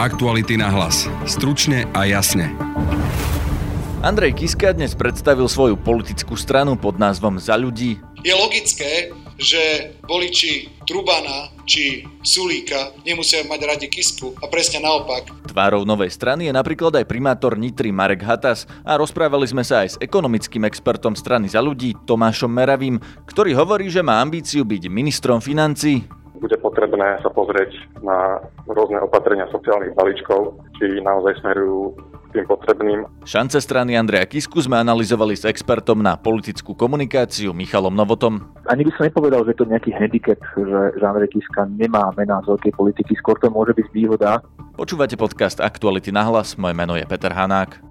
Aktuality na hlas. Stručne a jasne. Andrej Kiska dnes predstavil svoju politickú stranu pod názvom Za ľudí. Je logické, že voliči Trubana či Sulíka nemusia mať radi Kisku a presne naopak. Tvárou novej strany je napríklad aj primátor Nitry Marek Hatas a rozprávali sme sa aj s ekonomickým expertom strany Za ľudí Tomášom Meravým, ktorý hovorí, že má ambíciu byť ministrom financí bude potrebné sa pozrieť na rôzne opatrenia sociálnych balíčkov, či naozaj smerujú tým potrebným. Šance strany Andreja Kisku sme analyzovali s expertom na politickú komunikáciu Michalom Novotom. Ani by som nepovedal, že to je nejaký handicap, že, že Andrej Kiska nemá mená z veľkej politiky, skôr to môže byť výhoda. Počúvate podcast Aktuality na hlas, moje meno je Peter Hanák.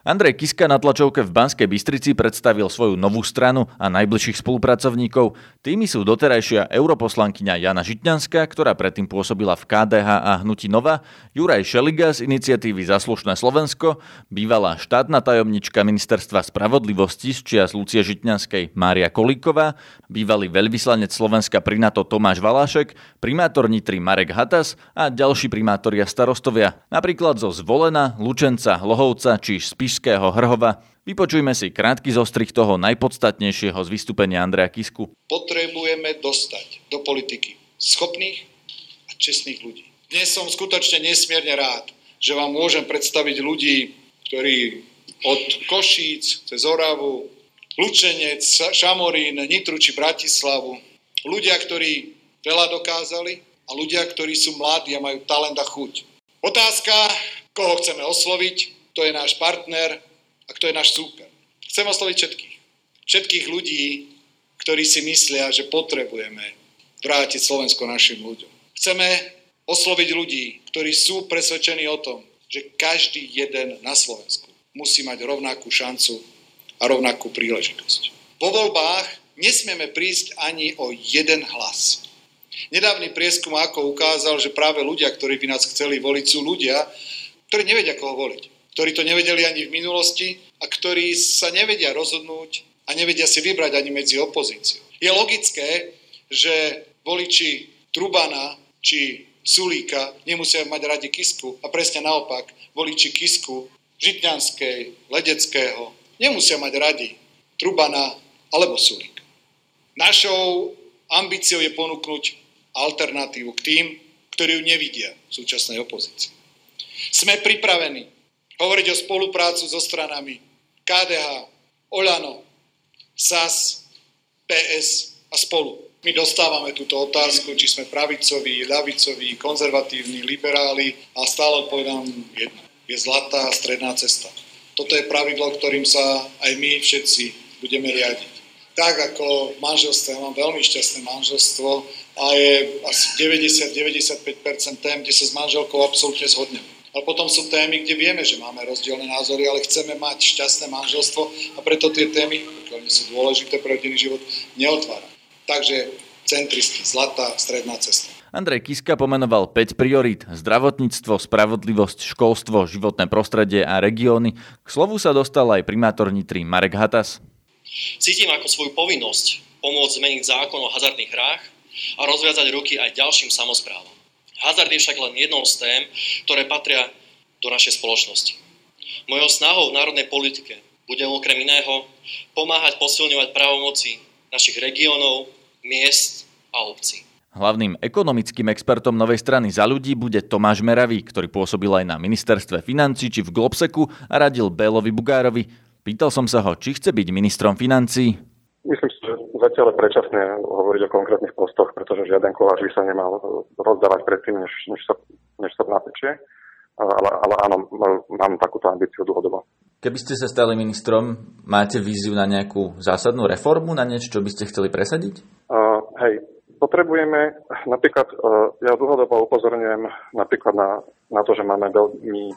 Andrej Kiska na tlačovke v Banskej Bystrici predstavil svoju novú stranu a najbližších spolupracovníkov. Tými sú doterajšia europoslankyňa Jana Žitňanská, ktorá predtým pôsobila v KDH a Hnutí Nova, Juraj Šeliga z iniciatívy Zaslušné Slovensko, bývalá štátna tajomnička Ministerstva spravodlivosti z čias Lucie Žitňanskej Mária Kolíková, bývalý veľvyslanec Slovenska pri NATO Tomáš Valášek, primátor Nitry Marek Hatas a ďalší primátoria starostovia, napríklad zo Zvolena, Lučenca, Lohovca či Spíš Spišského Hrhova. Vypočujme si krátky zostrih toho najpodstatnejšieho z vystúpenia Andreja Kisku. Potrebujeme dostať do politiky schopných a čestných ľudí. Dnes som skutočne nesmierne rád, že vám môžem predstaviť ľudí, ktorí od Košíc cez Oravu, Lučenec, Šamorín, Nitru či Bratislavu, ľudia, ktorí veľa dokázali a ľudia, ktorí sú mladí a majú talent a chuť. Otázka, koho chceme osloviť, kto je náš partner a kto je náš súper. Chcem osloviť všetkých. Všetkých ľudí, ktorí si myslia, že potrebujeme vrátiť Slovensko našim ľuďom. Chceme osloviť ľudí, ktorí sú presvedčení o tom, že každý jeden na Slovensku musí mať rovnakú šancu a rovnakú príležitosť. Vo voľbách nesmieme prísť ani o jeden hlas. Nedávny prieskum ako ukázal, že práve ľudia, ktorí by nás chceli voliť, sú ľudia, ktorí nevedia, koho voliť ktorí to nevedeli ani v minulosti a ktorí sa nevedia rozhodnúť a nevedia si vybrať ani medzi opozíciou. Je logické, že voliči Trubana či Sulíka nemusia mať radi Kisku a presne naopak voliči Kisku, Žitňanskej, Ledeckého nemusia mať radi Trubana alebo Sulíka. Našou ambíciou je ponúknuť alternatívu k tým, ktorí ju nevidia v súčasnej opozícii. Sme pripravení hovoriť o spoluprácu so stranami KDH, Oľano, SAS, PS a spolu. My dostávame túto otázku, či sme pravicoví, ľavicoví, konzervatívni, liberáli a stále odpovedám jedno. Je zlatá stredná cesta. Toto je pravidlo, ktorým sa aj my všetci budeme riadiť. Tak ako v manželstve, ja mám veľmi šťastné manželstvo a je asi 90-95% tém, kde sa s manželkou absolútne zhodneme. Ale potom sú témy, kde vieme, že máme rozdielne názory, ale chceme mať šťastné manželstvo a preto tie témy, pokiaľ sú dôležité pre rodinný život, neotvára. Takže centristi, zlatá stredná cesta. Andrej Kiska pomenoval 5 priorít. Zdravotníctvo, spravodlivosť, školstvo, životné prostredie a regióny. K slovu sa dostal aj primátor Nitry Marek Hatas. Cítim ako svoju povinnosť pomôcť zmeniť zákon o hazardných hrách a rozviazať ruky aj ďalším samozprávam. Hazard je však len jednou z tém, ktoré patria do našej spoločnosti. Mojou snahou v národnej politike bude okrem iného pomáhať posilňovať právomoci našich regiónov, miest a obcí. Hlavným ekonomickým expertom novej strany za ľudí bude Tomáš Meravý, ktorý pôsobil aj na ministerstve financí či v Globseku a radil Bélovi Bugárovi. Pýtal som sa ho, či chce byť ministrom financí. Zatiaľ je predčasné hovoriť o konkrétnych postoch, pretože žiaden koláč by sa nemal rozdávať predtým, než, než, sa, než sa napečie. Ale, ale áno, mám takúto ambíciu dlhodobo. Keby ste sa stali ministrom, máte víziu na nejakú zásadnú reformu, na niečo, čo by ste chceli presadiť? Uh, hej, potrebujeme, napríklad, uh, ja dlhodobo upozorňujem napríklad na, na to, že máme veľmi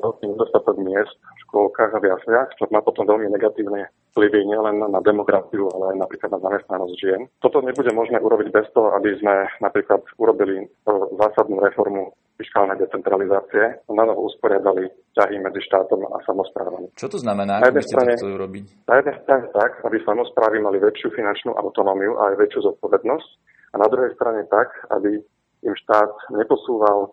veľký nedostatok miest v škôlkach a v jasliach, čo má potom veľmi negatívne vplyvy nielen na demografiu, ale aj napríklad na zamestnanosť žien. Toto nebude možné urobiť bez toho, aby sme napríklad urobili zásadnú reformu fiskálnej decentralizácie a na novo usporiadali ťahy medzi štátom a samozprávami. Čo to znamená, by ste strane, to urobiť? Na jednej strane tak, aby samozprávy mali väčšiu finančnú autonómiu a aj väčšiu zodpovednosť a na druhej strane tak, aby im štát neposúval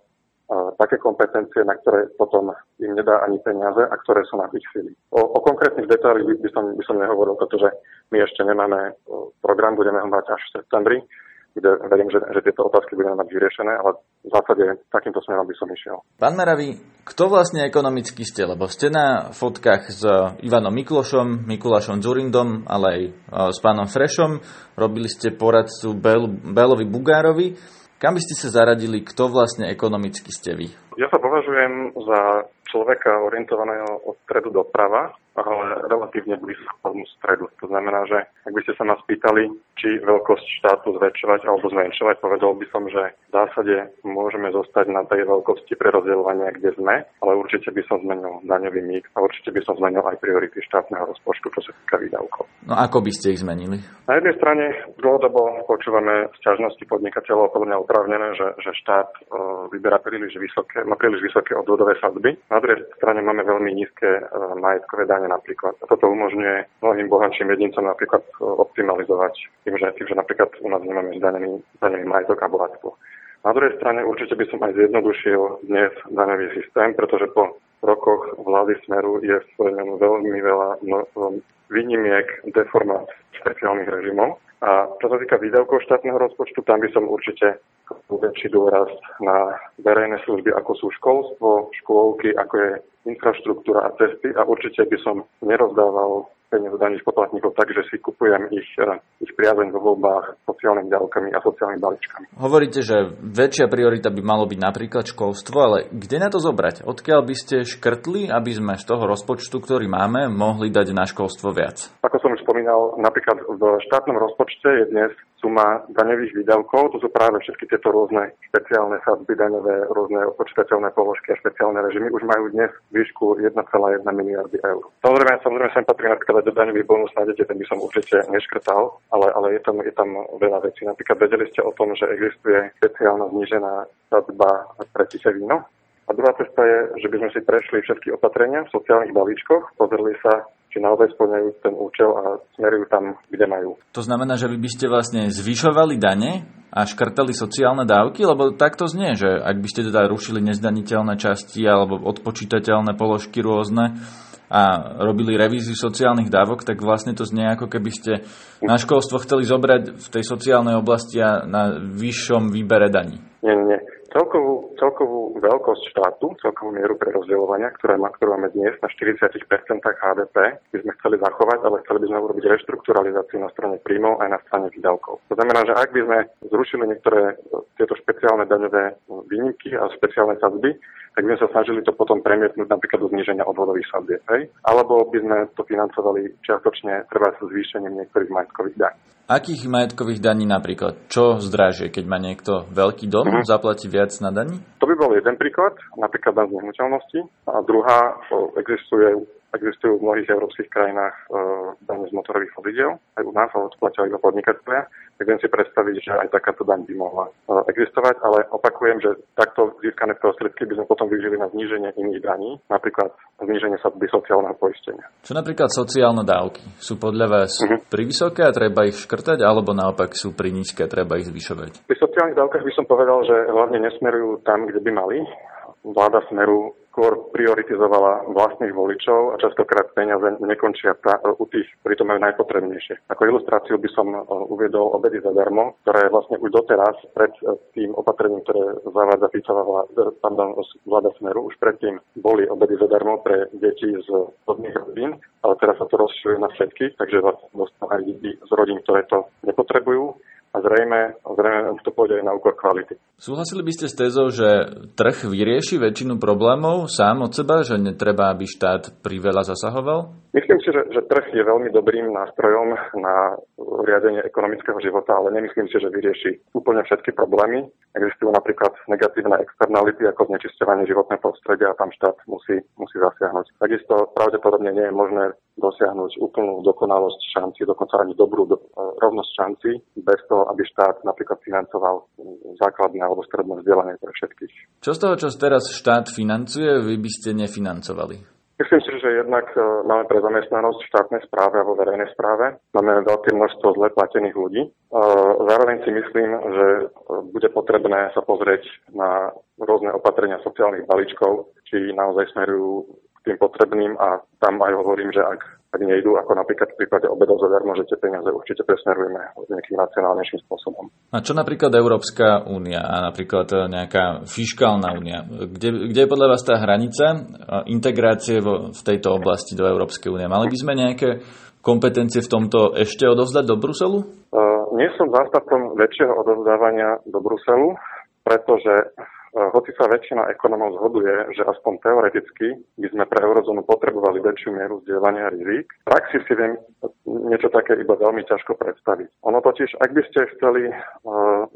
také kompetencie, na ktoré potom im nedá ani peniaze a ktoré sú na ich sily. O, o konkrétnych detailoch by som, by som nehovoril, pretože my ešte nemáme program, budeme ho mať až v septembri, kde verím, že, že tieto otázky budeme mať vyriešené, ale v zásade takýmto smerom by som išiel. Pán Meravi, kto vlastne ekonomicky ste? Lebo ste na fotkách s Ivanom Miklošom, Mikulášom Zurindom, ale aj s pánom Frešom. Robili ste poradcu Belovi Bugárovi. Kam by ste sa zaradili, kto vlastne ekonomicky ste vy? Ja sa považujem za človeka orientovaného od stredu doprava ale relatívne blízko stredu. To znamená, že ak by ste sa nás pýtali, či veľkosť štátu zväčšovať alebo zmenšovať, povedal by som, že v zásade môžeme zostať na tej veľkosti prerozdeľovania, kde sme, ale určite by som zmenil daňový mix a určite by som zmenil aj priority štátneho rozpočtu, čo sa týka výdavkov. No ako by ste ich zmenili? Na jednej strane dlhodobo počúvame sťažnosti podnikateľov podľa mňa oprávnené, že, že štát e, vyberá príliš vysoké, má príliš vysoké odvodové sadby. Na druhej strane máme veľmi nízke e, majetkové dane napríklad. A toto umožňuje mnohým bohatším jedincom napríklad e, optimalizovať tým, že, tým, že napríklad u nás nemáme zdanený, zdanený majetok a bohatstvo. Na druhej strane určite by som aj zjednodušil dnes daňový systém, pretože po rokoch vlády Smeru je v veľmi veľa no, výnimiek deformácií špeciálnych režimov. A čo sa týka výdavkov štátneho rozpočtu, tam by som určite väčší dôraz na verejné služby, ako sú školstvo, škôlky, ako je infraštruktúra a cesty a určite by som nerozdával peniaze daných poplatníkov tak, že si kupujem ich, eh, ich priazeň vo voľbách sociálnymi ďalkami a sociálnymi balíčkami. Hovoríte, že väčšia priorita by malo byť napríklad školstvo, ale kde na to zobrať? Odkiaľ by ste škrtli, aby sme z toho rozpočtu, ktorý máme, mohli dať na školstvo viac? Ako spomínal, napríklad v štátnom rozpočte je dnes suma daňových výdavkov, to sú práve všetky tieto rôzne špeciálne sadzby daňové, rôzne odpočítateľné položky a špeciálne režimy, už majú dnes výšku 1,1 miliardy eur. Samozrejme, samozrejme sem patrí napríklad do daňový bonus na deti, ten by som určite neškrtal, ale, ale je, tam, je tam veľa vecí. Napríklad vedeli ste o tom, že existuje špeciálna znížená sadzba pre tiché víno. A druhá cesta je, že by sme si prešli všetky opatrenia v sociálnych balíčkoch, pozreli sa, či naozaj splňajú ten účel a smerujú tam, kde majú. To znamená, že vy by ste vlastne zvyšovali dane a škrtali sociálne dávky? Lebo takto znie, že ak by ste teda rušili nezdaniteľné časti alebo odpočítateľné položky rôzne a robili revíziu sociálnych dávok, tak vlastne to znie ako keby ste na školstvo chceli zobrať v tej sociálnej oblasti a na vyššom výbere daní. Nie, nie. Celkovú, celkovú veľkosť štátu, celkovú mieru prerozdeľovania, ktoré má, ktorú máme dnes na 40% HDP, by sme chceli zachovať, ale chceli by sme urobiť reštrukturalizáciu na strane príjmov aj na strane výdavkov. To znamená, že ak by sme zrušili niektoré tieto špeciálne daňové výnimky a špeciálne sadzby, tak by sme sa snažili to potom premietnúť napríklad do zníženia odvodových sadzieb. Alebo by sme to financovali čiastočne treba sa zvýšením niektorých majetkových daní. Akých majetkových daní napríklad? Čo zdražie, keď má niekto veľký dom, uh-huh. zaplatí viac na daní? To by bol jeden príklad, napríklad na z nehnuteľnosti. A druhá, existuje Existujú v mnohých európskych krajinách e, dane z motorových vozidel, aj u nás, ale to platia iba podnikatelia. Tak viem si predstaviť, že aj takáto daň by mohla e, existovať, ale opakujem, že takto získané prostriedky by sme potom využili na zníženie iných daní, napríklad zníženie sadby sociálneho poistenia. Čo napríklad sociálne dávky? Sú podľa vás uh-huh. pri vysoké a treba ich škrtať, alebo naopak sú pri nízke a treba ich zvyšovať? Pri sociálnych dávkach by som povedal, že hlavne nesmerujú tam, kde by mali. Vláda smeru skôr prioritizovala vlastných voličov a častokrát peniaze nekončia pra- u tých, ktorí to majú najpotrebnejšie. Ako ilustráciu by som e, uviedol obedy zadarmo, ktoré vlastne už doteraz pred e, tým opatrením, ktoré zavádza Ficová vláda, pardon, vláda Smeru, už predtým boli obedy zadarmo pre deti z rodných rodín, ale teraz sa to rozširuje na všetky, takže vlastne dostanú aj deti z rodín, ktoré to nepotrebujú a zrejme, zrejme to pôjde aj na úkor kvality. Súhlasili by ste s tézou, že trh vyrieši väčšinu problémov sám od seba, že netreba, aby štát priveľa zasahoval? Myslím si, že, že trh je veľmi dobrým nástrojom na riadenie ekonomického života, ale nemyslím si, že vyrieši úplne všetky problémy. Existujú napríklad negatívne externality ako znečisťovanie životného prostredia a tam štát musí, musí zasiahnuť. Takisto pravdepodobne nie je možné dosiahnuť úplnú dokonalosť šanci, dokonca ani dobrú do, rovnosť šanci, bez toho, aby štát napríklad financoval základné alebo stredné vzdelanie pre všetkých. Čo z toho, čo teraz štát financuje, vy by ste nefinancovali? Myslím si, že jednak e, máme pre zamestnanosť v štátnej správe a vo verejnej správe. Máme veľké množstvo zle platených ľudí. E, zároveň si myslím, že e, bude potrebné sa pozrieť na rôzne opatrenia sociálnych balíčkov, či naozaj smerujú tým potrebným a tam aj hovorím, že ak ak nejdu, ako napríklad v prípade obedov zadarmo, že tie peniaze určite presmerujeme nejakým racionálnejším spôsobom. A čo napríklad Európska únia a napríklad nejaká fiskálna únia? Kde, kde je podľa vás tá hranica e, integrácie vo, v tejto oblasti do Európskej únie? Mali by sme nejaké kompetencie v tomto ešte odovzdať do Bruselu? Uh, nie som zástavcom väčšieho odovzdávania do Bruselu, pretože hoci sa väčšina ekonomov zhoduje, že aspoň teoreticky by sme pre eurozónu potrebovali väčšiu mieru zdieľania rizik, v praxi si viem niečo také iba veľmi ťažko predstaviť. Ono totiž, ak by ste chceli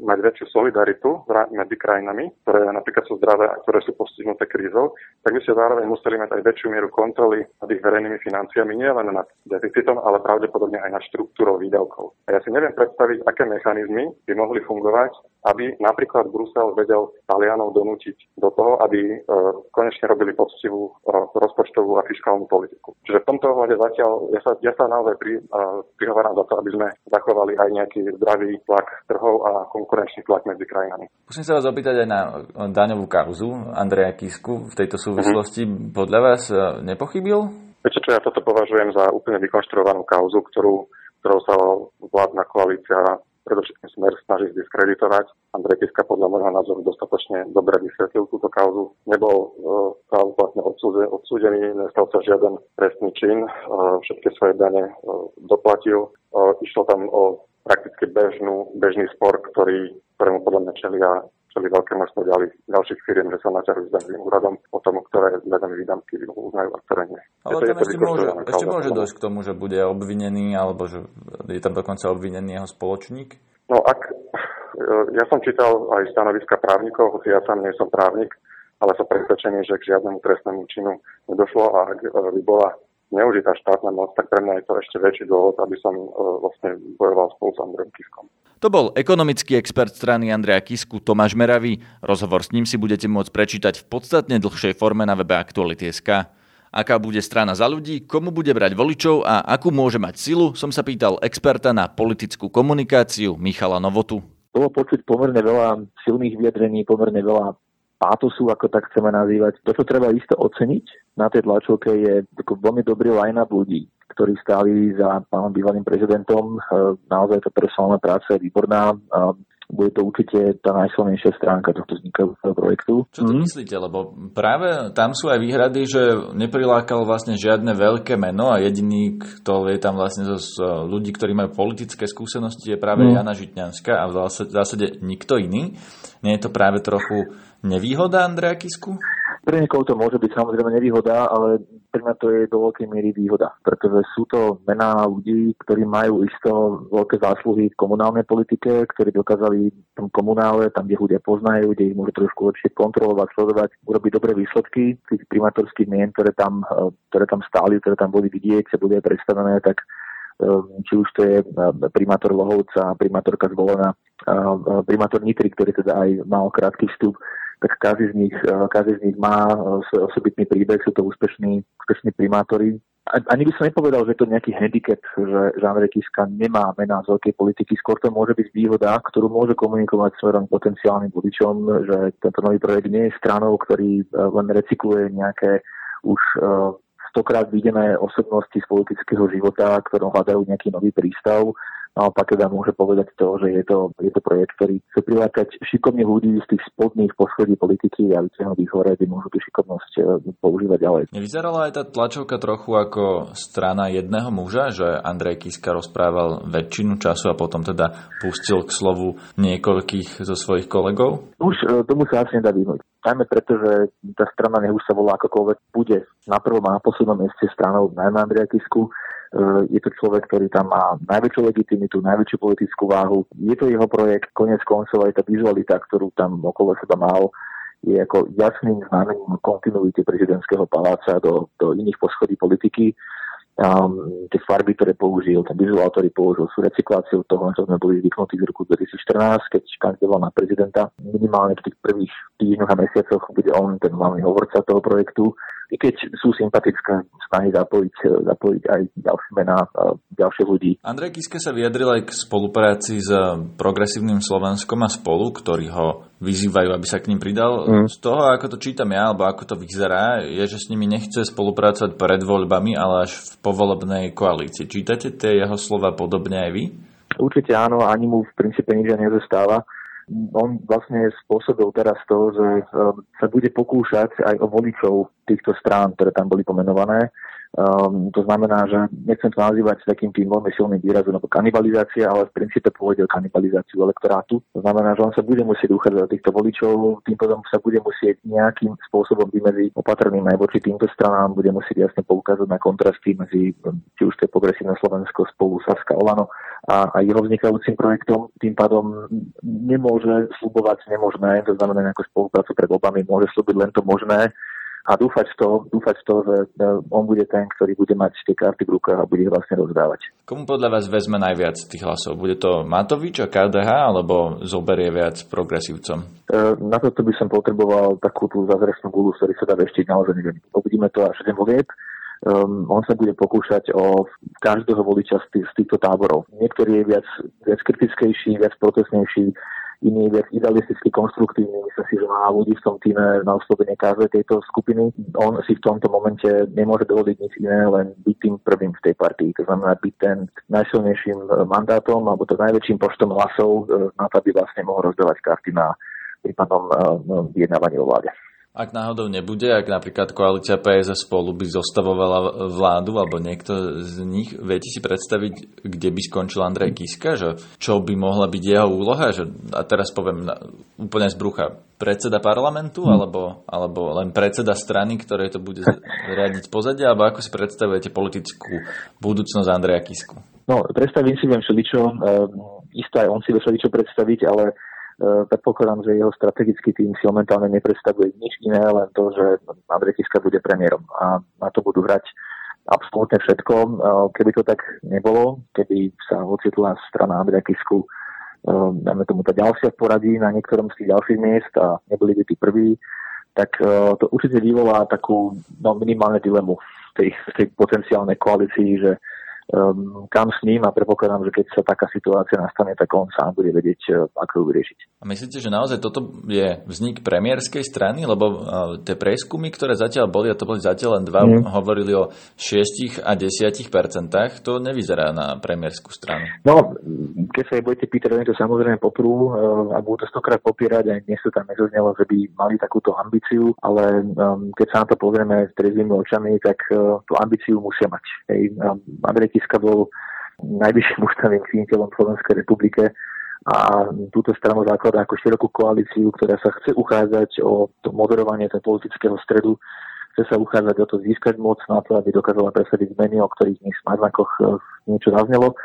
mať väčšiu solidaritu medzi krajinami, ktoré napríklad sú zdravé a ktoré sú postihnuté krízou, tak by ste zároveň museli mať aj väčšiu mieru kontroly nad ich verejnými financiami, nie len nad deficitom, ale pravdepodobne aj nad štruktúrou výdavkov. A ja si neviem predstaviť, aké mechanizmy by mohli fungovať, aby napríklad Brusel vedel Talianov donútiť do toho, aby e, konečne robili poctivú e, rozpočtovú a fiskálnu politiku. Čiže v tomto ohľade zatiaľ ja sa, ja sa naozaj pri, e, prihováram za to, aby sme zachovali aj nejaký zdravý tlak trhov a konkurenčný tlak medzi krajinami. Musím sa vás opýtať aj na daňovú kauzu Andreja Kisku v tejto súvislosti. Mm-hmm. Podľa vás nepochybil? Viete čo, ja toto považujem za úplne vykonštruovanú kauzu, ktorú, ktorou sa vládna koalícia predovšetkým smer snaží zdiskreditovať. Andrej Kiska podľa môjho názoru dostatočne dobre vysvetlil túto kauzu. Nebol uh, vlastne odsúdený, nestal sa žiaden trestný čin, uh, všetky svoje dane uh, doplatil. Uh, išlo tam o prakticky bežnú, bežný spor, ktorý, ktorému podľa mňa čelia čeli veľké množstvo ďalších firiem, že sa naťahujú s daňovým úradom o tom, ktoré daňové výdavky uznajú a ktoré nie. Ale tam ešte, môže, ešte môže dojsť k tomu, že bude obvinený, alebo že je tam dokonca obvinený jeho spoločník? No ak, ja som čítal aj stanoviska právnikov, hoci ja sám nie som právnik, ale som presvedčený, že k žiadnemu trestnému činu nedošlo a ak by bola neužitá štátna moc, tak pre mňa je to ešte väčší dôvod, aby som e, vlastne bojoval spolu s Andrejom Kiskom. To bol ekonomický expert strany Andreja Kisku Tomáš Meravý. Rozhovor s ním si budete môcť prečítať v podstatne dlhšej forme na webe Aktuality.sk. Aká bude strana za ľudí, komu bude brať voličov a akú môže mať silu, som sa pýtal experta na politickú komunikáciu Michala Novotu. Bolo počuť pomerne veľa silných vyjadrení, pomerne veľa pátosu, ako tak chceme nazývať. To, čo treba isto oceniť na tej tlačovke, je veľmi dobrý line-up ľudí ktorí stáli za pánom bývalým prezidentom. E, naozaj tá personálna práca je výborná. Bude to určite tá najsilnejšia stránka tohto vznikajúceho projektu. Čo to mm. myslíte? Lebo práve tam sú aj výhrady, že neprilákal vlastne žiadne veľké meno a jediný, kto je tam vlastne zo ľudí, ktorí majú politické skúsenosti, je práve mm. Jana Žitňanská a v zásade, v zásade nikto iný. Nie je to práve trochu nevýhoda Andreja Kisku? Pre niekoho to môže byť samozrejme nevýhoda, ale pre mňa to je do veľkej miery výhoda, pretože sú to mená ľudí, ktorí majú isto veľké zásluhy v komunálnej politike, ktorí dokázali v tom komunále, tam, kde ľudia poznajú, kde ich môžu trošku lepšie kontrolovať, sledovať, urobiť dobré výsledky tých primátorských mien, ktoré tam, eh, ktoré tam stáli, ktoré tam boli vidieť, sa boli aj predstavené, tak eh, či už to je eh, primátor Lohovca, primátorka zvolená, primátor Nitry, ktorý teda aj mal krátky vstup tak každý z nich, eh, každý z nich má eh, svoj osobitný príbeh, sú to úspešní, úspešní primátori. Ani by som nepovedal, že to nejaký handicap, že, že Andrej Kiska nemá mená z veľkej politiky, skôr to môže byť výhoda, ktorú môže komunikovať smerom potenciálnym voličom, že tento nový projekt nie je stranou, ktorý eh, len recykluje nejaké už stokrát videné osobnosti z politického života, ktorom hľadajú nejaký nový prístav, Naopak teda môže povedať to, že je to, je to projekt, ktorý chce prilákať šikovných ľudí z tých spodných poschodí politiky a vytiahnuť ich hore, kde môžu tú šikovnosť e, používať ďalej. Nevyzerala aj tá tlačovka trochu ako strana jedného muža, že Andrej Kiska rozprával väčšinu času a potom teda pustil k slovu niekoľkých zo svojich kolegov? Už e, tomu sa asi nedá vyhnúť. Najmä preto, že tá strana nech už sa volá akokoľvek bude na prvom a na poslednom mieste stranou najmä Andreja Kisku je to človek, ktorý tam má najväčšiu legitimitu, najväčšiu politickú váhu. Je to jeho projekt, konec koncov aj tá vizualita, ktorú tam okolo seba mal, je ako jasným znamením kontinuity prezidentského paláca do, do iných poschodí politiky. Um, tie farby, ktoré použil, ten vizuál, ktorý použil, sú recykláciou toho, čo sme boli zvyknutí v roku 2014, keď kandidoval na prezidenta. Minimálne v tých prvých týždňoch a mesiacoch bude on ten hlavný hovorca toho projektu i keď sú sympatické snahy zapojiť, zapojiť aj ďalšie mená, ďalšie ľudí. Andrej Kiska sa vyjadril aj k spolupráci s progresívnym Slovenskom a spolu, ktorí ho vyzývajú, aby sa k ním pridal. Mm. Z toho, ako to čítam ja, alebo ako to vyzerá, je, že s nimi nechce spolupracovať pred voľbami, ale až v povolebnej koalícii. Čítate tie jeho slova podobne aj vy? Určite áno, ani mu v princípe nič nezostáva on vlastne spôsobil teraz to, že um, sa bude pokúšať aj o voličov týchto strán, ktoré tam boli pomenované, Um, to znamená, že nechcem to nazývať takým tým veľmi silným výrazom ako kanibalizácia, ale v princípe pôjde o kanibalizáciu elektorátu. To znamená, že on sa bude musieť uchádzať o týchto voličov, tým potom sa bude musieť nejakým spôsobom vymedziť opatrným aj voči týmto stranám, bude musieť jasne poukázať na kontrasty medzi či už to je progresívne Slovensko spolu Saska Olano a, a jeho vznikajúcim projektom. Tým pádom nemôže slubovať nemožné, to znamená nejakú spoluprácu pred obami, môže slúbiť len to možné, a dúfať v to, dúfať v to, že e, on bude ten, ktorý bude mať tie karty v rukách a bude ich vlastne rozdávať. Komu podľa vás vezme najviac tých hlasov? Bude to Matovič a KDH, alebo zoberie viac progresívcom? E, na toto by som potreboval takú tú zázračnú gulu, ktorý sa dá veštiť naozaj neviem. Uvidíme to až ten volieb. Um, on sa bude pokúšať o každého voliča z, tých, z týchto táborov. Niektorý je viac, viac kritickejší, viac protestnejší, iný je viac idealisticky konstruktívny, myslím si, že má ľudí v tom týme na oslovenie každej tejto skupiny. On si v tomto momente nemôže dovoliť nič iné, len byť tým prvým v tej partii. To znamená byť ten najsilnejším e, mandátom alebo to najväčším počtom hlasov e, na to, aby vlastne mohol rozdávať karty na prípadnom e, vyjednávaní o vláde. Ak náhodou nebude, ak napríklad koalícia PS a spolu by zostavovala vládu, alebo niekto z nich, viete si predstaviť, kde by skončil Andrej Kiska? Že čo by mohla byť jeho úloha? Že, a teraz poviem na, úplne z brucha, predseda parlamentu, hmm. alebo, alebo len predseda strany, ktoré to bude riadiť pozadia, alebo ako si predstavujete politickú budúcnosť Andreja Kisku? No, predstavím si viem všeličo, um, isto aj on si vie všeličo predstaviť, ale predpokladám, že jeho strategický tým si momentálne nepredstavuje nič iné, len to, že Andrej Kiska bude premiérom a na to budú hrať absolútne všetko. E, keby to tak nebolo, keby sa ocitla strana Andreja Kisku e, dáme tomu tá ďalšia v poradí na niektorom z tých ďalších miest a neboli by tí prví, tak to určite vyvolá takú no, minimálne dilemu v tej, v tej potenciálnej koalícii, že um, kam s ním a predpokladám, že keď sa taká situácia nastane, tak on sám bude vedieť, uh, ako ju vyriešiť. A myslíte, že naozaj toto je vznik premiérskej strany? Lebo uh, tie prieskumy, ktoré zatiaľ boli, a to boli zatiaľ len dva, mm. hovorili o 6 a 10 percentách, to nevyzerá na premiérskú stranu. No, keď sa jej budete pýtať, oni to samozrejme poprú uh, a budú to stokrát popierať, aj dnes to tam nezaznelo, že by mali takúto ambíciu, ale um, keď sa na to pozrieme s trezvými očami, tak uh, tú ambíciu musia mať. Hej. Um, Kiska bol najvyšším ústavným činiteľom Slovenskej republike a túto stranu základa ako širokú koalíciu, ktorá sa chce uchádzať o to moderovanie toho politického stredu, chce sa uchádzať o to získať moc na to, aby dokázala presadiť zmeny, o ktorých v náznakoch e, niečo zaznelo.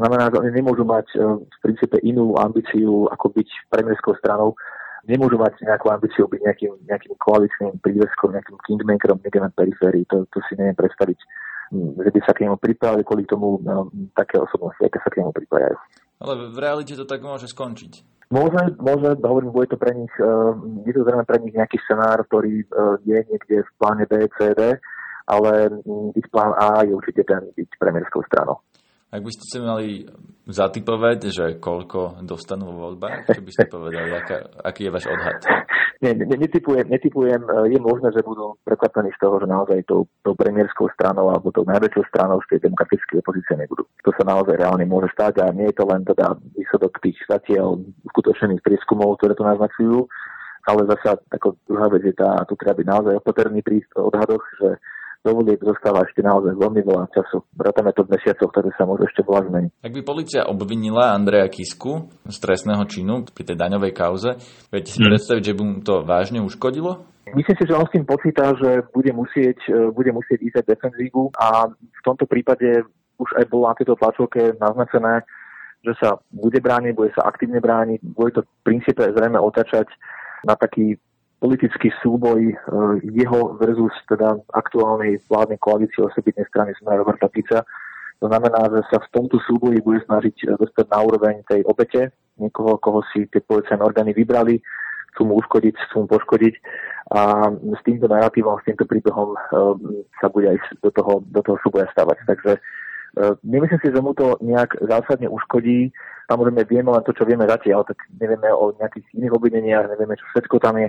Znamená, že oni nemôžu mať e, v princípe inú ambíciu, ako byť premiérskou stranou, nemôžu mať nejakú ambíciu byť nejakým, nejakým koaličným príveskom, nejakým kingmakerom niekde na periférii. To, to si neviem predstaviť že by sa k nemu pripájali kvôli tomu no, také osobnosti, aké sa k nemu pripájajú. Ale v realite to tak môže skončiť. Môže, môže, hovorím, bude to pre nich, uh, je to zrejme pre nich nejaký scenár, ktorý uh, je niekde v pláne B, C, D, ale um, ich plán A je určite ten byť premiérskou stranou. Ak by ste si mali zatypovať, že koľko dostanú vo voľbách, čo by ste povedali, aká, aký je váš odhad? Nie, netypujem, netypujem, je možné, že budú prekvapení z toho, že naozaj tou, tou premiérskou stranou alebo tou najväčšou stranou z tej demokratickej opozície nebudú. To sa naozaj reálne môže stať a nie je to len teda výsledok tých zatiaľ skutočných prieskumov, ktoré to naznačujú, ale zasa ako druhá vec je tá, tu treba byť naozaj opatrný pri odhadoch, že do volieb zostáva ešte naozaj veľmi veľa času. Vrátame to v mesiacoch, ktoré sa môžu ešte veľa zmeniť. Ak by policia obvinila Andreja Kisku z trestného činu pri tej daňovej kauze, viete si hmm. predstaviť, že by mu to vážne uškodilo? Myslím si, že on s tým počíta, že bude musieť, e, bude musieť ísť defenzívu a v tomto prípade už aj bolo na tejto tlačovke naznačené, že sa bude brániť, bude sa aktívne brániť, bude to v princípe zrejme otačať na taký politický súboj e, jeho versus teda aktuálnej vládnej koalície osobitnej strany Smer Roberta Pica. To znamená, že sa v tomto súboji bude snažiť dostať na úroveň tej obete, niekoho, koho si tie policajné orgány vybrali, chcú mu uškodiť, chcú mu poškodiť a s týmto narratívom, s týmto príbehom sa bude aj do toho, do toho súboja stavať. Takže nemyslím si, že mu to nejak zásadne uškodí. Samozrejme vieme len to, čo vieme zatiaľ, tak nevieme o nejakých iných obvineniach, nevieme, čo všetko tam je,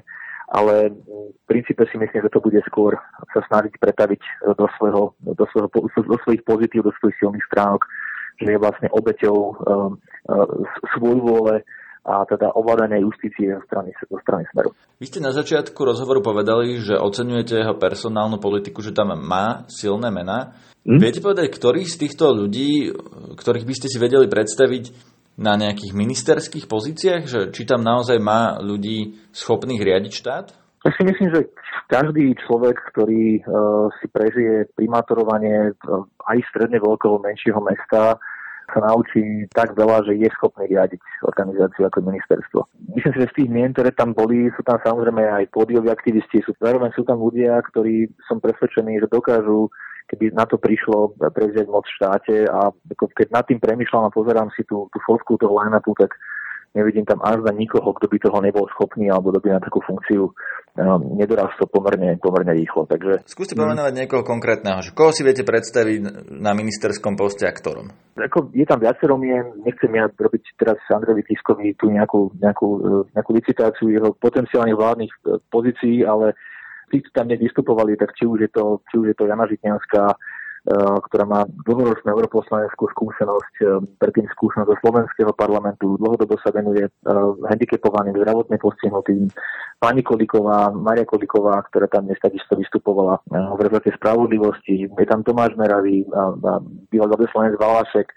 ale v princípe si myslím, že to bude skôr sa snažiť pretaviť do, svojho, do, svojho, do svojich pozitív, do svojich silných stránok, že je vlastne obeťou um, uh, svoj vôle a teda ovládania justície zo strany, zo strany Smeru. Vy ste na začiatku rozhovoru povedali, že oceňujete jeho personálnu politiku, že tam má silné mená. Hm? Viete povedať, ktorých z týchto ľudí, ktorých by ste si vedeli predstaviť, na nejakých ministerských pozíciách, že či tam naozaj má ľudí schopných riadiť štát? Ja si myslím, že každý človek, ktorý uh, si prežije primátorovanie uh, aj stredne veľkého menšieho mesta, sa naučí tak veľa, že je schopný riadiť organizáciu ako ministerstvo. Myslím si, že z tých mien, ktoré tam boli, sú tam samozrejme aj pódioví aktivisti, sú, zároveň sú tam ľudia, ktorí som presvedčený, že dokážu keby na to prišlo prevziať moc v štáte a keď nad tým premyšľam a pozerám si tú, tú fotku toho line-upu, tak nevidím tam až na nikoho, kto by toho nebol schopný alebo kto by na takú funkciu um, nedorastol pomerne, pomerne rýchlo. Takže, Skúste pomenovať niekoho konkrétneho, že koho si viete predstaviť na ministerskom poste a ktorom? Ako je tam viacero mien, nechcem ja robiť teraz Andrejovi Kiskovi tú nejakú, nejakú, uh, nejakú licitáciu jeho potenciálnych vládnych uh, pozícií, ale tí, čo tam vystupovali, tak či už je to, či už je to Jana Žitňanská, eh, ktorá má dlhoročnú europoslaneckú skúsenosť, eh, predtým skúsenosť zo slovenského parlamentu, dlhodobo sa venuje uh, handicapovaným, zdravotne postihnutým. Pani Koliková, Maria Koliková, ktorá tam dnes takisto vystupovala v rezorte spravodlivosti. Je tam Tomáš Meravý, bývalý veľvyslanec Valášek,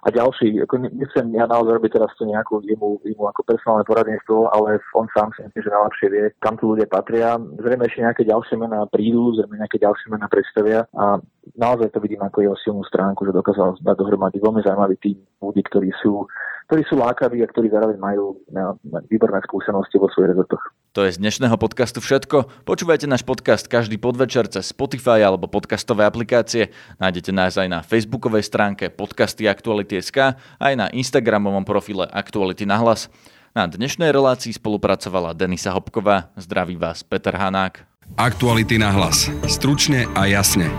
a ďalší, ako nechcem ja naozaj robiť teraz to nejakú jemu, jemu ako personálne poradenstvo, ale on sám si myslím, že najlepšie vie, kam tu ľudia patria. Zrejme ešte nejaké ďalšie mená prídu, zrejme nejaké ďalšie mená predstavia a naozaj to vidím ako jeho silnú stránku, že dokázal dať dohromady veľmi zaujímavý tým ľudí, ktorí sú ktorí sú lákaví a ktorí zároveň majú výborné skúsenosti vo svojich rezortoch. To je z dnešného podcastu všetko. Počúvajte náš podcast každý podvečer cez Spotify alebo podcastové aplikácie. Nájdete nás aj na facebookovej stránke podcasty Aktuality.sk aj na Instagramovom profile Aktuality na hlas. Na dnešnej relácii spolupracovala Denisa Hopková. Zdraví vás Peter Hanák. Aktuality na hlas. Stručne a jasne.